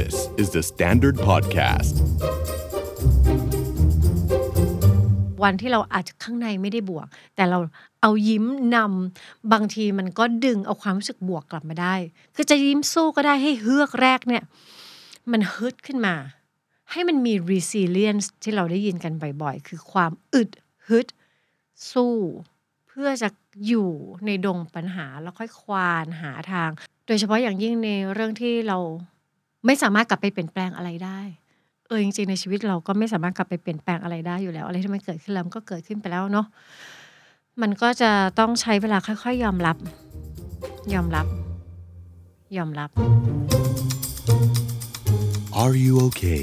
This is the Standard Podcast. วันที่เราอาจจะข้างในไม่ได้บวก แต่เราเอายิ้มนำบางทีมันก็ดึงเอาความรู้สึกบวกกลับมาได้ คือจะยิ้มสู้ก็ได้ให้เฮือกแรกเนี่ย มันฮึดขึ้นมา ให้มันมี resilience ที่เราได้ยินกันบ่อยๆ คือความอึดฮึด สู้ เพื่อจะอยู่ในดงปัญหาแล้วค่อยควานหาทาง โดยเฉพาะอย่างยิ่งในเรื่องที่เรา ไม่สามารถกลับไปเปลี่ยนแปลงอะไรได้ เออจริงๆในชีวิตเราก็ไม่สามารถกลับไปเปลี่ยนแปลงอะไรได้อยู่แล้ว อะไรที่มันเกิดขึ้นแล้วมันก็เกิดขึ้นไปแล้วเนาะมันก็จะต้องใช้เวลาค่อยๆ ยอมรับ ยอมรับ ยอมรับ Are you okay?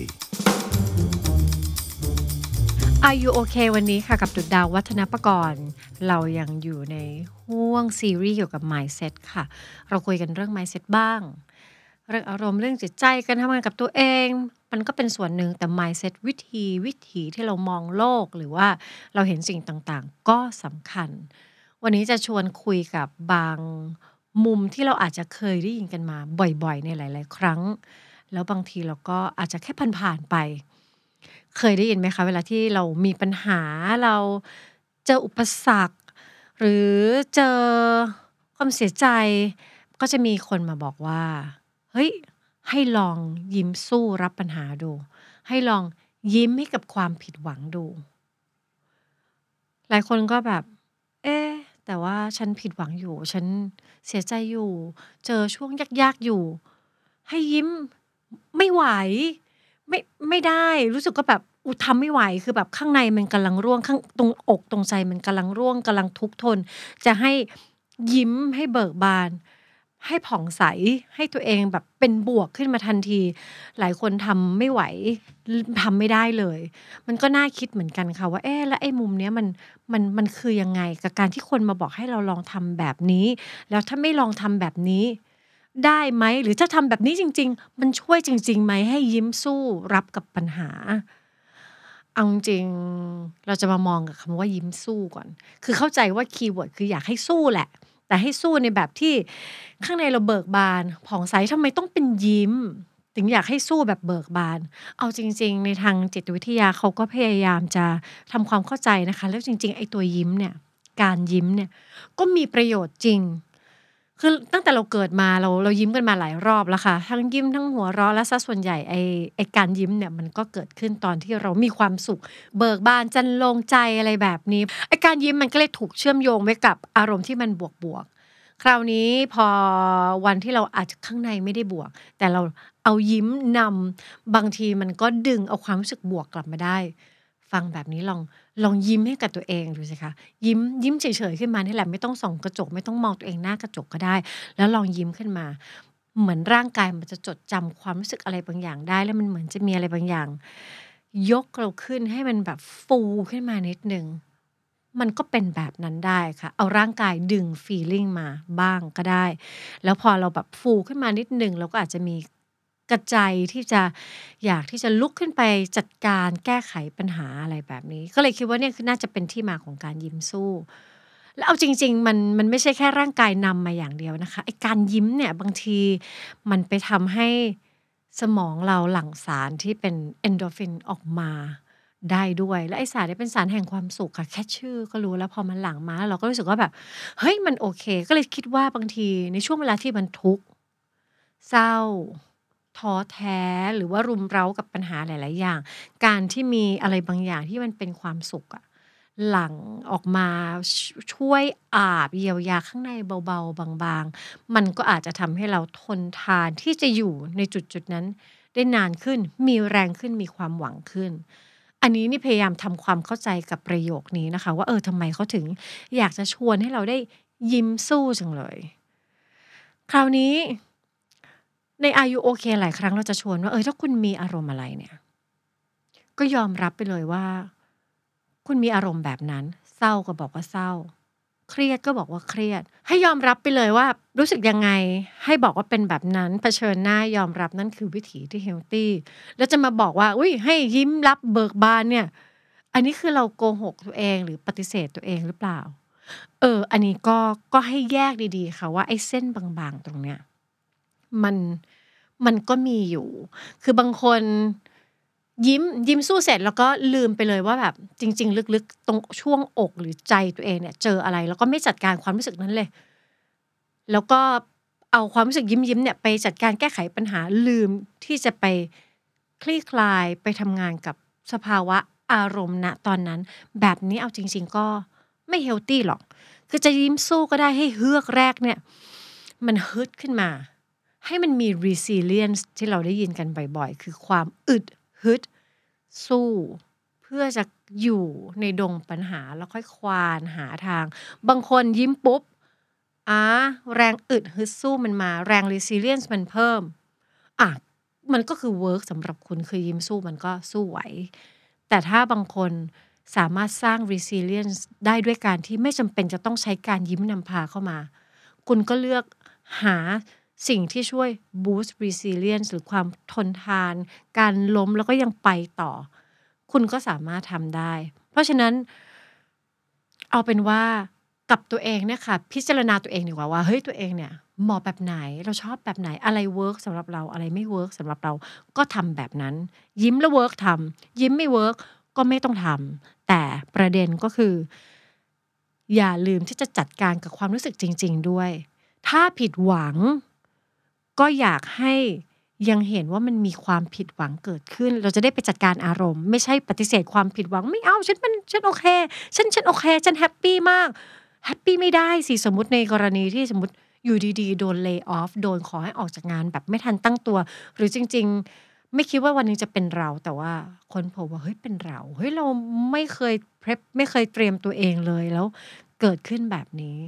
Are you okay วันนี้ค่ะ กับดุดดาววัฒนประกรณ์เรายังอยู่ในห่วงซีรีส์เกี่ยวกับ mindset ค่ะ เราคุยกันเรื่อง mindset บ้าง เรื่องอารมณ์เรื่องจิตใจการทำงานกับตัวเอง มันก็เป็นส่วนหนึ่งแต่ mindset วิธีวิถีที่เรามองโลกหรือว่าเราเห็นสิ่งต่างๆ ก็สำคัญ วันนี้จะชวนคุยกับบางมุมที่เราอาจจะเคยได้ยินกันมาบ่อยๆ ในหลาย ๆ ครั้ง แล้วบางทีเราก็อาจจะแค่ผ่านๆไป เคยได้ยินไหมคะ เวลาที่เรามีปัญหาเราเจออุปสรรค หรือเจอความเสียใจ ก็จะมีคนมาบอกว่า เฮ้ยให้ลองยิ้มสู้รับปัญหาดู ให้ลองยิ้มให้กับความผิดหวังดู หลายคนก็แบบ เอ๊แต่ว่าฉันผิดหวังอยู่ ฉันเสียใจอยู่ เจอช่วงยากๆอยู่ ให้ยิ้มไม่ไหว ไม่ไม่ได้รู้สึกก็แบบอุทำไม่ไหวคือแบบข้างในมันกำลังร่วงข้างตรงอกตรงใจมันกำลังร่วงกำลังทุกทน จะให้ยิ้มให้เบิกบาน ให้ผ่องใสให้ตัวเองแบบเป็นบวกขึ้นมาทันที หลายคนทำไม่ไหวทำไม่ได้เลย มันก็น่าคิดเหมือนกันค่ะว่าเอ๊ะแล้วไอ้มุมเนี้ยมันมันมันคือยังไงกับการที่คนมาบอกให้เราลองทำแบบนี้ แล้วถ้าไม่ลองทำแบบนี้ ได้ไหมหรือถ้าทำแบบนี้จริง ๆ มันช่วยจริงๆไหมให้ยิ้มสู้รับกับปัญหาเอาจริงเราจะมามองกับคำว่ายิ้มสู้ก่อน คือเข้าใจว่าคีย์เวิร์ดคืออยากให้สู้แหละ แต่ให้สู้ในแบบที่ข้างในเราเบิกบานผ่องใสทำไมต้องเป็นยิ้ม ถึงอยากให้สู้แบบเบิกบาน เอาจริง ๆ ในทางจิตวิทยาเขาก็พยายามจะทำความเข้าใจนะคะ แล้วจริง ๆ ไอ้ตัวยิ้มเนี่ย การยิ้มเนี่ยก็มีประโยชน์จริง คือตั้งแต่เราเกิดมาเราเรายิ้มกันมาหลายรอบแล้วค่ะ ทั้งยิ้มทั้งหัวเราะและซะส่วนใหญ่ไอไอการยิ้มเนี่ยมันก็เกิดขึ้นตอนที่เรามีความสุข เบิกบานจันลงใจอะไรแบบนี้ไอการยิ้มมันก็เลยถูกเชื่อมโยงไว้กับอารมณ์ที่มันบวกบวกๆคราวนี้พอวันที่เราอาจจะข้างในไม่ได้บวก แต่เราเอายิ้มนำบางทีมันก็ดึงเอาความรู้สึกบวกกลับมาได้ ฟังแบบนี้ลองลองยิ้มให้กับตัวเองดูสิคะยิ้มยิ้มเฉยๆขึ้นมานี่แหละไม่ต้องส่องกระจก ไม่ต้องมองตัวเองหน้ากระจกก็ได้ แล้วลองยิ้มขึ้นมา เหมือนร่างกายมันจะจดจำความรู้สึกอะไรบางอย่างได้ แล้วมันเหมือนจะมีอะไรบางอย่าง ยกเราขึ้นให้มันแบบฟูขึ้นมานิดนึงมันก็เป็นแบบนั้นได้ค่ะ เอาร่างกายดึงฟีลลิ่งมาบ้างก็ได้ แล้วพอเราแบบฟูขึ้นมานิดนึงเราก็อาจจะมี กระใจที่จะอยากที่จะลุกขึ้นไปจัดการแก้ไขปัญหาอะไรแบบนี้ ก็เลยคิดว่าเนี่ยคือน่าจะเป็นที่มาของการยิ้มสู้ แล้วเอาจริง ๆ มันมันไม่ใช่แค่ร่างกายนำมาอย่างเดียวนะคะไอการยิ้มเนี่ยบางทีมันไปทำให้สมองเราหลั่งสารที่เป็นเอนโดรฟินออกมาได้ด้วย และไอสารนี้เป็นสารแห่งความสุขค่ะ แค่ชื่อก็รู้แล้วพอมันหลั่งมาเราก็รู้สึกว่าแบบ เฮ้ยมันโอเค ก็เลยคิดว่าบางทีในช่วงเวลาที่มันทุกข์เศร้า ท้อแท้หรือว่ารุมเร้ากับปัญหาหลาย ๆ อย่าง การที่มีอะไรบางอย่างที่มันเป็นความสุขอะหลังออกมาช่วยอาบเยียวยาข้างในเบา ๆ บาง ๆ มันก็อาจจะทำให้เราทนทานที่จะอยู่ในจุด ๆ นั้น ได้นานขึ้น มีแรงขึ้นมีความหวังขึ้น อันนี้นี่พยายามทำความเข้าใจกับประโยคนี้นะคะ ว่าเออทำไมเขาถึง อยากจะชวนให้เราได้ยิ้มสู้จังเลย คราวนี้ ในอายุโอเคหลายครั้งเราจะชวนว่าเออถ้าคุณมีอารมณ์อะไรเนี่ย ก็ยอมรับไปเลยว่า คุณมีอารมณ์แบบนั้น เศร้าก็บอกว่าเศร้า เครียดก็บอกว่าเครียด ให้ยอมรับไปเลยว่า รู้สึกยังไง ให้บอกว่าเป็นแบบนั้นเผชิญหน้ายอมรับนั่นคือวิถีที่เฮลตี้แล้วจะมาบอกว่า อุ้ยให้ยิ้มรับเบิกบานเนี่ย อันนี้คือเราโกหกตัวเองหรือปฏิเสธตัวเองหรือเปล่า เออ อันนี้ก็ก็ให้แยกดีๆค่ะว่าไอ้เส้นบางๆ ตรงเนี้ย มันมันก็มีอยู่ คือบางคนยิ้มยิ้มสู้เสร็จแล้วก็ลืมไปเลยว่าแบบจริง ๆ ลึกๆ ตรงช่วงอกหรือใจตัวเองเนี่ย เจออะไรแล้วก็ไม่จัดการความรู้สึกนั้นเลย แล้วก็เอาความรู้สึกยิ้มยิ้มเนี่ยไปจัดการแก้ไขปัญหาลืมที่จะไปคลี่คลายไปทำงานกับสภาวะอารมณ์ณตอนนั้น แบบนี้เอาจริง ๆ ก็ไม่เฮลตี้หรอก คือจะยิ้มสู้ก็ได้ให้เฮือกแรกเนี่ย มันฮึดขึ้นมา ให้มันมี resilience ที่เราได้ยินกันบ่อยๆ คือความอึดฮึด สู้ เพื่อจะอยู่ในดงปัญหาแล้วค่อยควานหาทาง บางคนยิ้มปุ๊บอ่าแรงอึดฮึดสู้มันมา แรง resilience มันเพิ่มอะมันก็คือเวิร์กสำหรับคุณคือยิ้มสู้มันก็สู้ไหว แต่ถ้าบางคนสามารถสร้าง resilience ได้ด้วยการที่ไม่จำเป็นจะต้องใช้การยิ้มนำพาเข้ามา คุณก็เลือกหา สิ่งที่ช่วย boost resilience หรือความทนทาน การล้มแล้วก็ยังไปต่อ คุณก็สามารถทำได้ เพราะฉะนั้น เอาเป็นว่ากับตัวเองเนี่ยค่ะ พิจารณาตัวเองดีกว่าว่าเฮ้ยตัวเองเนี่ยเหมาะแบบไหนเราชอบแบบไหนอะไร work สำหรับเราอะไรไม่ work สำหรับเราก็ทำแบบนั้น ยิ้มแล้ว work ทำยิ้มไม่ work ก็ไม่ต้องทำแต่ประเด็นก็คือ อย่าลืมที่จะจัดการกับความรู้สึกจริง ๆ ด้วย ถ้าผิดหวัง ก็อยากให้ยังเห็นว่ามันมีความผิดหวังเกิดขึ้น เราจะได้ไปจัดการอารมณ์ ไม่ใช่ปฏิเสธความผิดหวังไม่เอาฉันมันฉันโอเค ฉันฉันโอเค ฉัน happy มาก happy ไม่ได้สิสมมติในกรณีที่สมมติอยู่ดีๆ โดน layoff โดนขอให้ออกจากงานแบบไม่ทันตั้งตัว หรือจริง ๆ ไม่คิดว่าวันนึงจะเป็นเรา แต่ว่าคนพบว่าเฮ้ยเป็นเราเฮ้ยเราไม่เคย prepare ไม่เคยเตรียมตัวเองเลยแล้วเกิดขึ้นแบบนี้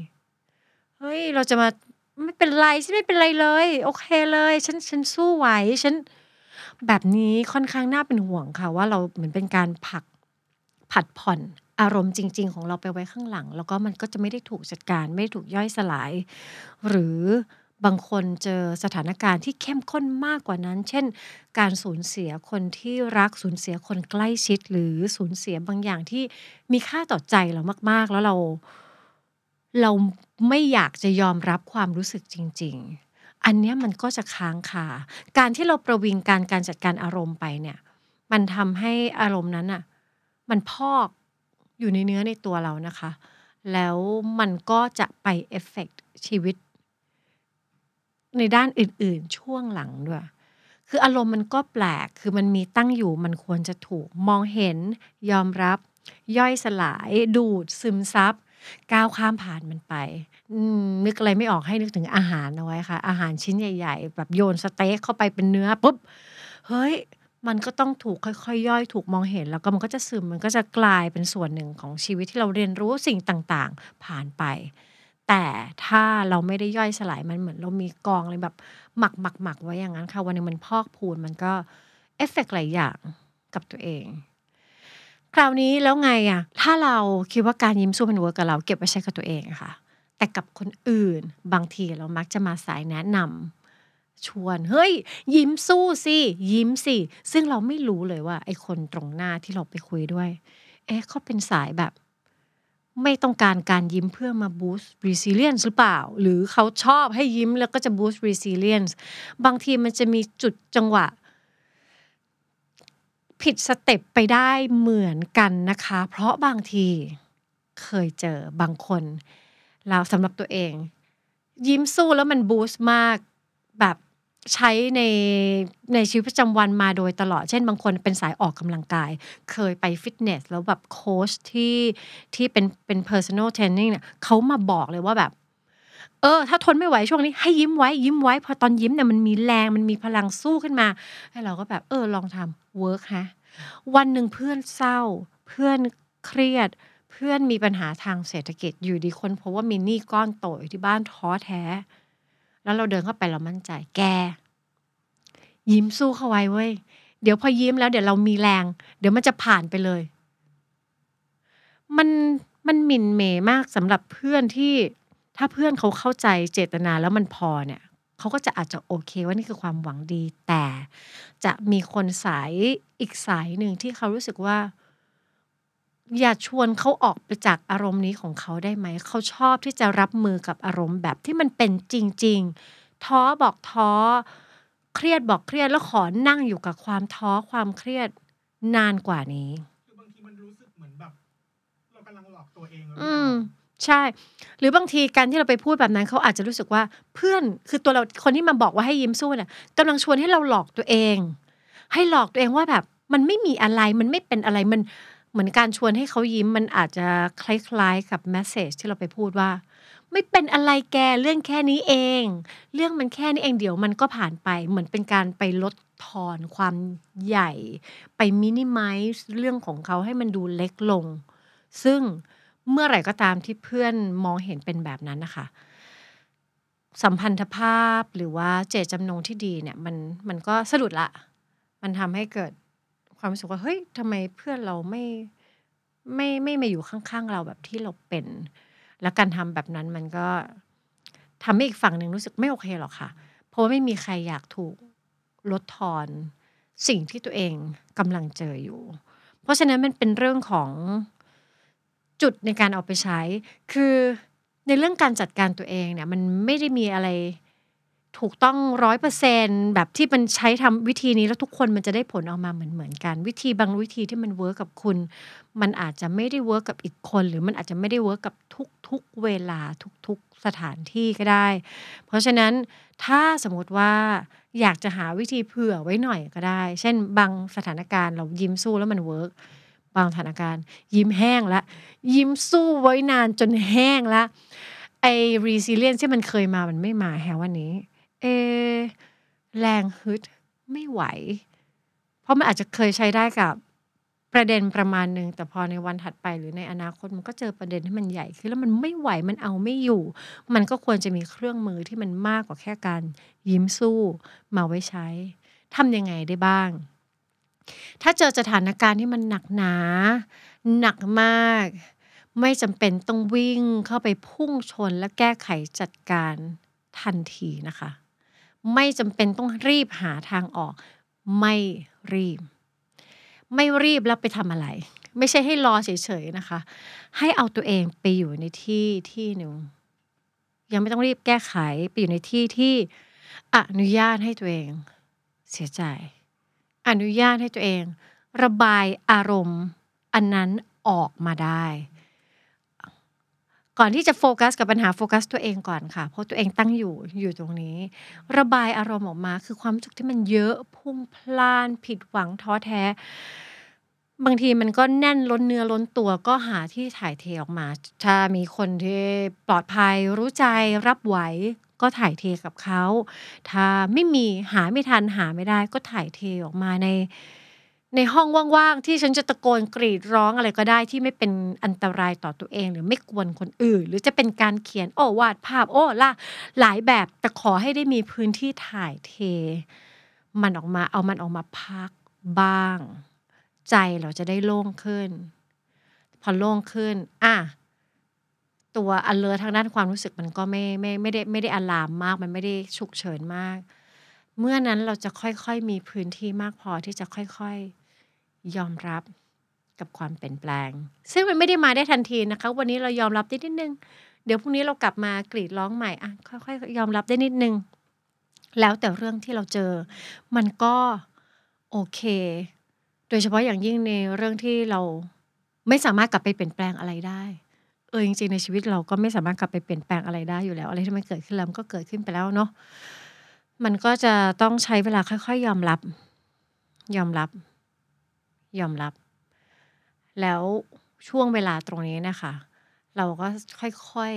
เฮ้ยเราจะมา ไม่เป็นไรฉันไม่เป็นไรเลย โอเคเลย ฉันฉันสู้ไหวฉันแบบนี้ค่อนข้างน่าเป็นห่วงค่ะ ว่าเราเหมือนเป็นการผลักผัดผ่อนอารมณ์จริง ๆ ของเราไปไว้ข้างหลัง แล้วก็มันก็จะไม่ได้ถูกจัดการ ไม่ถูกย่อยสลาย หรือบางคนเจอสถานการณ์ที่เข้มข้นมากกว่านั้น เช่น การสูญเสียคนที่รักสูญเสียคนใกล้ชิด หรือสูญเสียบางอย่างที่มีค่าต่อใจเรามาก ๆ แล้วเรา เราไม่อยากจะยอมรับความรู้สึกจริง ๆ อันนี้มันก็จะค้างคาการที่เราประวิงการการจัดการอารมณ์ไปเนี่ย มันทำให้อารมณ์นั้นอะมันพอกอยู่ในเนื้อในตัวเรานะคะ แล้วมันก็จะไปเอฟเฟกชีวิต ในด้านอื่น ๆ ช่วงหลังด้วย คืออารมณ์มันก็แปลก คือมันมีตั้งอยู่ มันควรจะถูกมองเห็น ยอมรับ ย่อยสลาย ดูดซึมซับ ก้าวข้ามผ่านมันไปนึกอะไรไม่ออกให้นึกถึงอาหารเอาไว้ค่ะ อาหารชิ้นใหญ่ ๆ แบบโยนสเต็กเข้าไปเป็นเนื้อปุ๊บเฮ้ยมันก็ต้องถูกค่อยๆ ย่อยถูกมองเห็น แล้วก็มันก็จะซึมมันก็จะกลายเป็นส่วนหนึ่งของชีวิตที่เราเรียนรู้สิ่งต่างๆ ผ่านไป แต่ถ้าเราไม่ได้ย่อยสลายมันเหมือนเรามีกองเลยแบบหมักหมักหมักไว้อย่างนั้นค่ะวันนึงมันพอกพูนมันก็เอฟเฟกหลายอย่างกับตัวเอง คราวนี้แล้วไงอะถ้าเราคิดว่าการยิ้มสู้มัน work กับเราเก็บไว้ใช้กับตัวเองค่ะ แต่กับคนอื่นบางทีเรามักจะมาสายแนะนำชวนเฮ้ย ยิ้มสู้สิยิ้มสิซึ่งเราไม่รู้เลยว่า ไอ้คนตรงหน้าที่เราไปคุยด้วย เอ๊ะเขาเป็นสายแบบไม่ต้องการการยิ้มเพื่อมา boost resilience หรือเปล่า หรือเขาชอบให้ยิ้มแล้วก็จะ boost resilience บางทีมันจะมีจุดจังหวะ ผิดสเต็ปไปได้เหมือนกันนะคะ เพราะบางทีเคยเจอบางคนแล้วสำหรับตัวเอง ยิ้มสู้แล้วมันบูสต์มากแบบใช้ในในชีวิตประจำวันมาโดยตลอด เช่นบางคนเป็นสายออกกำลังกาย เคยไปฟิตเนส แล้วแบบโค้ชที่ที่เป็นเป็น personal training เนี่ยเขามาบอกเลยว่าแบบ เออ ถ้าทนไม่ไหวช่วงนี้ ให้ยิ้มไว้ยิ้มไว้ พอตอนยิ้มเนี่ยมันมีแรงมันมีพลังสู้ขึ้นมา ให้เราก็แบบ เออลองทำ เวิร์กฮะวันหนึ่งเพื่อนเศร้า เพื่อนเครียด เพื่อนมีปัญหาทางเศรษฐกิจอยู่ดีคนเพราะว่ามีหนี้ก้อนโตอยู่ที่บ้านท้อแท้ แล้วเราเดินเข้าไปเรามั่นใจแก ยิ้มสู้เข้าไว้เว้ยเดี๋ยวพอยิ้มแล้วเดี๋ยวเรามีแรง เดี๋ยวมันจะผ่านไปเลย มันมันหมิ่นเมมากสำหรับเพื่อนที่ถ้าเพื่อนเขาเข้าใจเจตนาแล้วมันพอเนี่ย เขาก็จะอาจจะโอเคว่านี่คือความหวังดี แต่จะมีคนสายอีกสายหนึ่งที่เขารู้สึกว่า อย่าชวนเขาออกไปจากอารมณ์นี้ของเขาได้ไหม เขาชอบที่จะรับมือกับอารมณ์แบบที่มันเป็นจริง ๆ ท้อบอกท้อ เครียดบอกเครียดแล้วขอนั่งอยู่กับความท้อความเครียดนานกว่านี้คือบางทีมันรู้สึกเหมือนแบบเรากำลังหลอกตัวเองหรืออืเปมล่า ใช่ หรือบางทีการที่เราไปพูดแบบนั้นเขาอาจจะรู้สึกว่าเพื่อนคือตัวเราคนที่มาบอกว่าให้ยิ้มสู้เนี่ยกำลังชวนให้เราหลอกตัวเอง ให้หลอกตัวเองว่าแบบมันไม่มีอะไรมันไม่เป็นอะไรมันเหมือนการชวนให้เขายิ้มมันอาจจะคล้ายๆกับแมสเซจที่เราไปพูดว่า ไม่เป็นอะไรแกเรื่องแค่นี้เอง เรื่องมันแค่นี้เองเดี๋ยวมันก็ผ่านไปเหมือนเป็นการไปลดทอนความใหญ่ ไปมินิมัลเรื่องของเขาให้มันดูเล็กลง ซึ่ง เมื่อไหร่ก็ตามที่เพื่อนมองเห็นเป็นแบบนั้นนะคะ สัมพันธภาพหรือว่าเจตจำนงที่ดีเนี่ย มันมันก็สะดุดละ มันทำให้เกิดความรู้สึกว่าเฮ้ยทำไมเพื่อนเราไม่ไม่ไม่มาอยู่ข้างๆเราแบบที่เราเป็น แล้วการทำแบบนั้นมันก็ทำให้อีกฝั่งหนึ่งรู้สึกไม่โอเคหรอกค่ะ เพราะว่าไม่มีใครอยากถูกลดทอนสิ่งที่ตัวเองกำลังเจออยู่ เพราะฉะนั้นมันเป็นเรื่องของ จุดในการเอาไปใช้ คือในเรื่องการจัดการตัวเองเนี่ย มันไม่ได้มีอะไรถูกต้องร้อยเปอร์เซ็นต์แบบที่มันใช้ทำวิธีนี้แล้วทุกคนมันจะได้ผลออกมาเหมือนเหมือนกัน วิธีบางวิธีที่มัน work กับคุณ มันอาจจะไม่ได้ work กับอีกคน หรือมันอาจจะไม่ได้ work กับทุกๆเวลาทุกๆสถานที่ก็ได้ เพราะฉะนั้นถ้าสมมติว่าอยากจะหาวิธีเผื่อไว้หน่อยก็ได้ เช่นบางสถานการณ์เรายิ้มสู้แล้วมัน work บางสถานการณ์ ยิ้มแห้งละ ยิ้มสู้ไว้นานจนแห้งละไอ้ resilience ที่มันเคยมามันไม่มาฮะวันนี้ เอ แรงฮึดไม่ไหว เพราะมันอาจจะเคยใช้ได้กับประเด็นประมาณหนึ่งแต่พอในวันถัดไปหรือในอนาคตมันก็เจอประเด็นที่มันใหญ่ขึ้นแล้วมันไม่ไหวมันเอาไม่อยู่ มันก็ควรจะมีเครื่องมือที่มันมากกว่าแค่การยิ้มสู้มาไว้ใช้ทำยังไงได้บ้าง ถ้าเจอสถานการณ์ที่มันหนักหนา หนักมาก ไม่จำเป็นต้องวิ่งเข้าไปพุ่งชนและแก้ไขจัดการทันทีนะคะ ไม่จำเป็นต้องรีบหาทางออก ไม่รีบ ไม่รีบแล้วไปทำอะไร ไม่ใช่ให้รอเฉยๆนะคะ ให้เอาตัวเองไปอยู่ในที่ที่หนึ่งยังไม่ต้องรีบแก้ไขไปอยู่ในที่ที่อนุญาตให้ตัวเอง เสียใจ อนุญาตให้ตัวเอง ระบายอารมณ์ อันนั้นออกมาได้ ก่อนที่จะโฟกัสกับปัญหาโฟกัสตัวเองก่อนค่ะ เพราะตัวเองตั้งอยู่อยู่ตรงนี้ ระบายอารมณ์ออกมาคือความรู้สึกที่มันเยอะพุ่งพล่าน ผิดหวังท้อแท้บางทีมันก็แน่นล้นเนื้อล้นตัวก็หาที่ถ่ายเทออกมา ถ้ามีคนที่ปลอดภัยรู้ใจรับไหว ก็ถ่ายเทกับเขา ถ้าไม่มีหาไม่ทันหาไม่ได้ก็ถ่ายเทออกมาใน ในห้องว่างๆที่ฉันจะตะโกนกรีดร้องอะไรก็ได้ที่ไม่เป็นอันตรายต่อตัวเอง หรือไม่กวนคนอื่น หรือจะเป็นการเขียนโอ้วาดภาพโอ้ล่ะหลายแบบแต่ขอให้ได้มีพื้นที่ถ่ายเท มันออกมาเอามันออกมาพักบ้าง ใจเราจะได้โล่งขึ้น พอโล่งขึ้น อะ ตัวอันเลอทางด้านความรู้สึกมันก็ไม่ไม่ไม่ได้ไม่ได้อลามมาก มันไม่ได้ฉุกเฉินมาก เมื่อนั้นเราจะค่อยๆมีพื้นที่มากพอที่จะค่อยๆยอมรับกับความเปลี่ยนแปลง ซึ่งมันไม่ได้มาได้ทันทีนะคะ วันนี้เรายอมรับได้นิดนึง เดี๋ยวพรุ่งนี้เรากลับมากรีดร้องใหม่อะค่อยๆยอมรับได้นิดนึง แล้วแต่เรื่องที่เราเจอ มันก็โอเค โดยเฉพาะอย่างยิ่งในเรื่องที่เราไม่สามารถกลับไปเปลี่ยนแปลงอะไรได้ เออจริงๆในชีวิตเราก็ไม่สามารถกลับไปเปลี่ยนแปลงอะไรได้อยู่แล้ว อะไรที่มันเกิดขึ้นแล้วมันก็เกิดขึ้นไปแล้วเนาะมันก็จะต้องใช้เวลาค่อยๆ ยอมรับ ยอมรับ ยอมรับ แล้วช่วงเวลาตรงนี้นะคะ เราก็ค่อย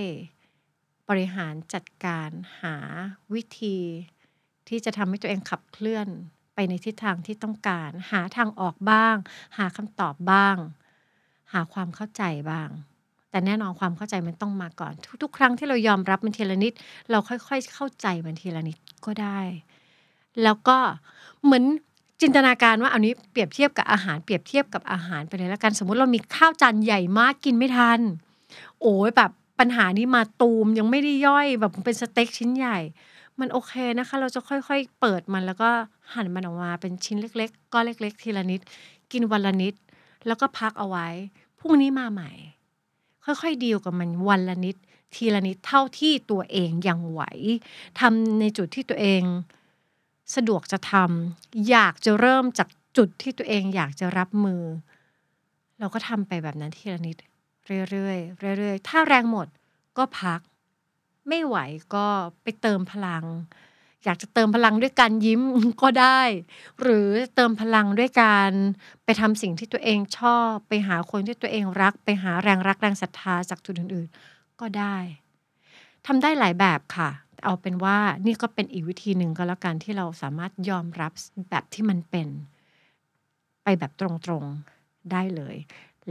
ๆบริหารจัดการหาวิธีที่จะทำให้ตัวเองขับเคลื่อนไปในทิศทางที่ต้องการ หาทางออกบ้าง หาคำตอบบ้าง หาความเข้าใจบ้าง แต่แน่นอนความเข้าใจมันต้องมาก่อน ทุกๆ ครั้งที่เรายอมรับมันทีละนิด เราค่อยๆ เข้าใจมันทีละนิดก็ได้ แล้วก็เหมือนจินตนาการว่าเอันนี้เปรียบเทียบกับอาหารเปรียบเทียบกับอาหารไปเลยแล้วกัน สมมุติเรามีข้าวจานใหญ่มากกินไม่ทัน โอ้ยแบบปัญหานี้มาตูมยังไม่ได้ย่อยแบบเป็นสเต็กชิ้นใหญ่ มันโอเคนะคะ เราจะค่อยๆ เปิดมันแล้วก็หั่นมันออกมาเป็นชิ้นเล็ก ๆ ก็เล็ก ๆ ทีละนิด กินวันละนิด แล้วก็พักเอาไว้พรุ่งนี้มาใหม่ ค่อยๆดีลกับมันวันละนิด ทีละนิดเท่าที่ตัวเองยังไหวทำในจุดที่ตัวเองสะดวกจะทำอยากจะเริ่มจากจุดที่ตัวเองอยากจะรับมือ เราก็ทำไปแบบนั้นทีละนิด เรื่อยๆเรื่อยๆถ้าแรงหมดก็พัก ไม่ไหวก็ไปเติมพลัง อยากจะเติมพลังด้วยการยิ้มก็ได้ หรือเติมพลังด้วยการไปทำสิ่งที่ตัวเองชอบ ไปหาคนที่ตัวเองรัก ไปหาแรงรักแรงศรัทธาจากจุดอื่น ๆ ก็ได้ทำได้หลายแบบค่ะ เอาเป็นว่านี่ก็เป็นอีกวิธีหนึ่งก็แล้วกันที่เราสามารถยอมรับแบบที่มันเป็น ไปแบบตรงๆได้เลย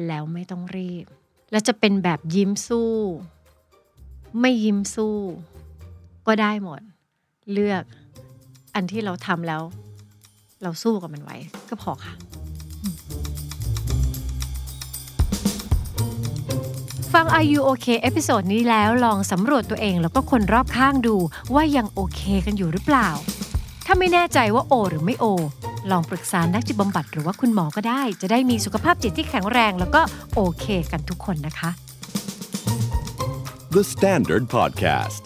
แล้วไม่ต้องรีบ และจะเป็นแบบยิ้มสู้ ไม่ยิ้มสู้ ก็ได้หมด เลือกอันที่เราทำแล้ว เราสู้กับมันไหว ก็พอค่ะ ฟัง Are You Okay episode นี้แล้วลองสำรวจตัวเองแล้วก็คนรอบข้างดูว่ายังโอเคกันอยู่หรือเปล่า ถ้าไม่แน่ใจว่าโอ หรือไม่โอ ลองปรึกษานักจิตบำบัดหรือว่าคุณหมอก็ได้ จะได้มีสุขภาพจิตที่แข็งแรง แล้วก็โอเคกันทุกคนนะคะ The Standard Podcast.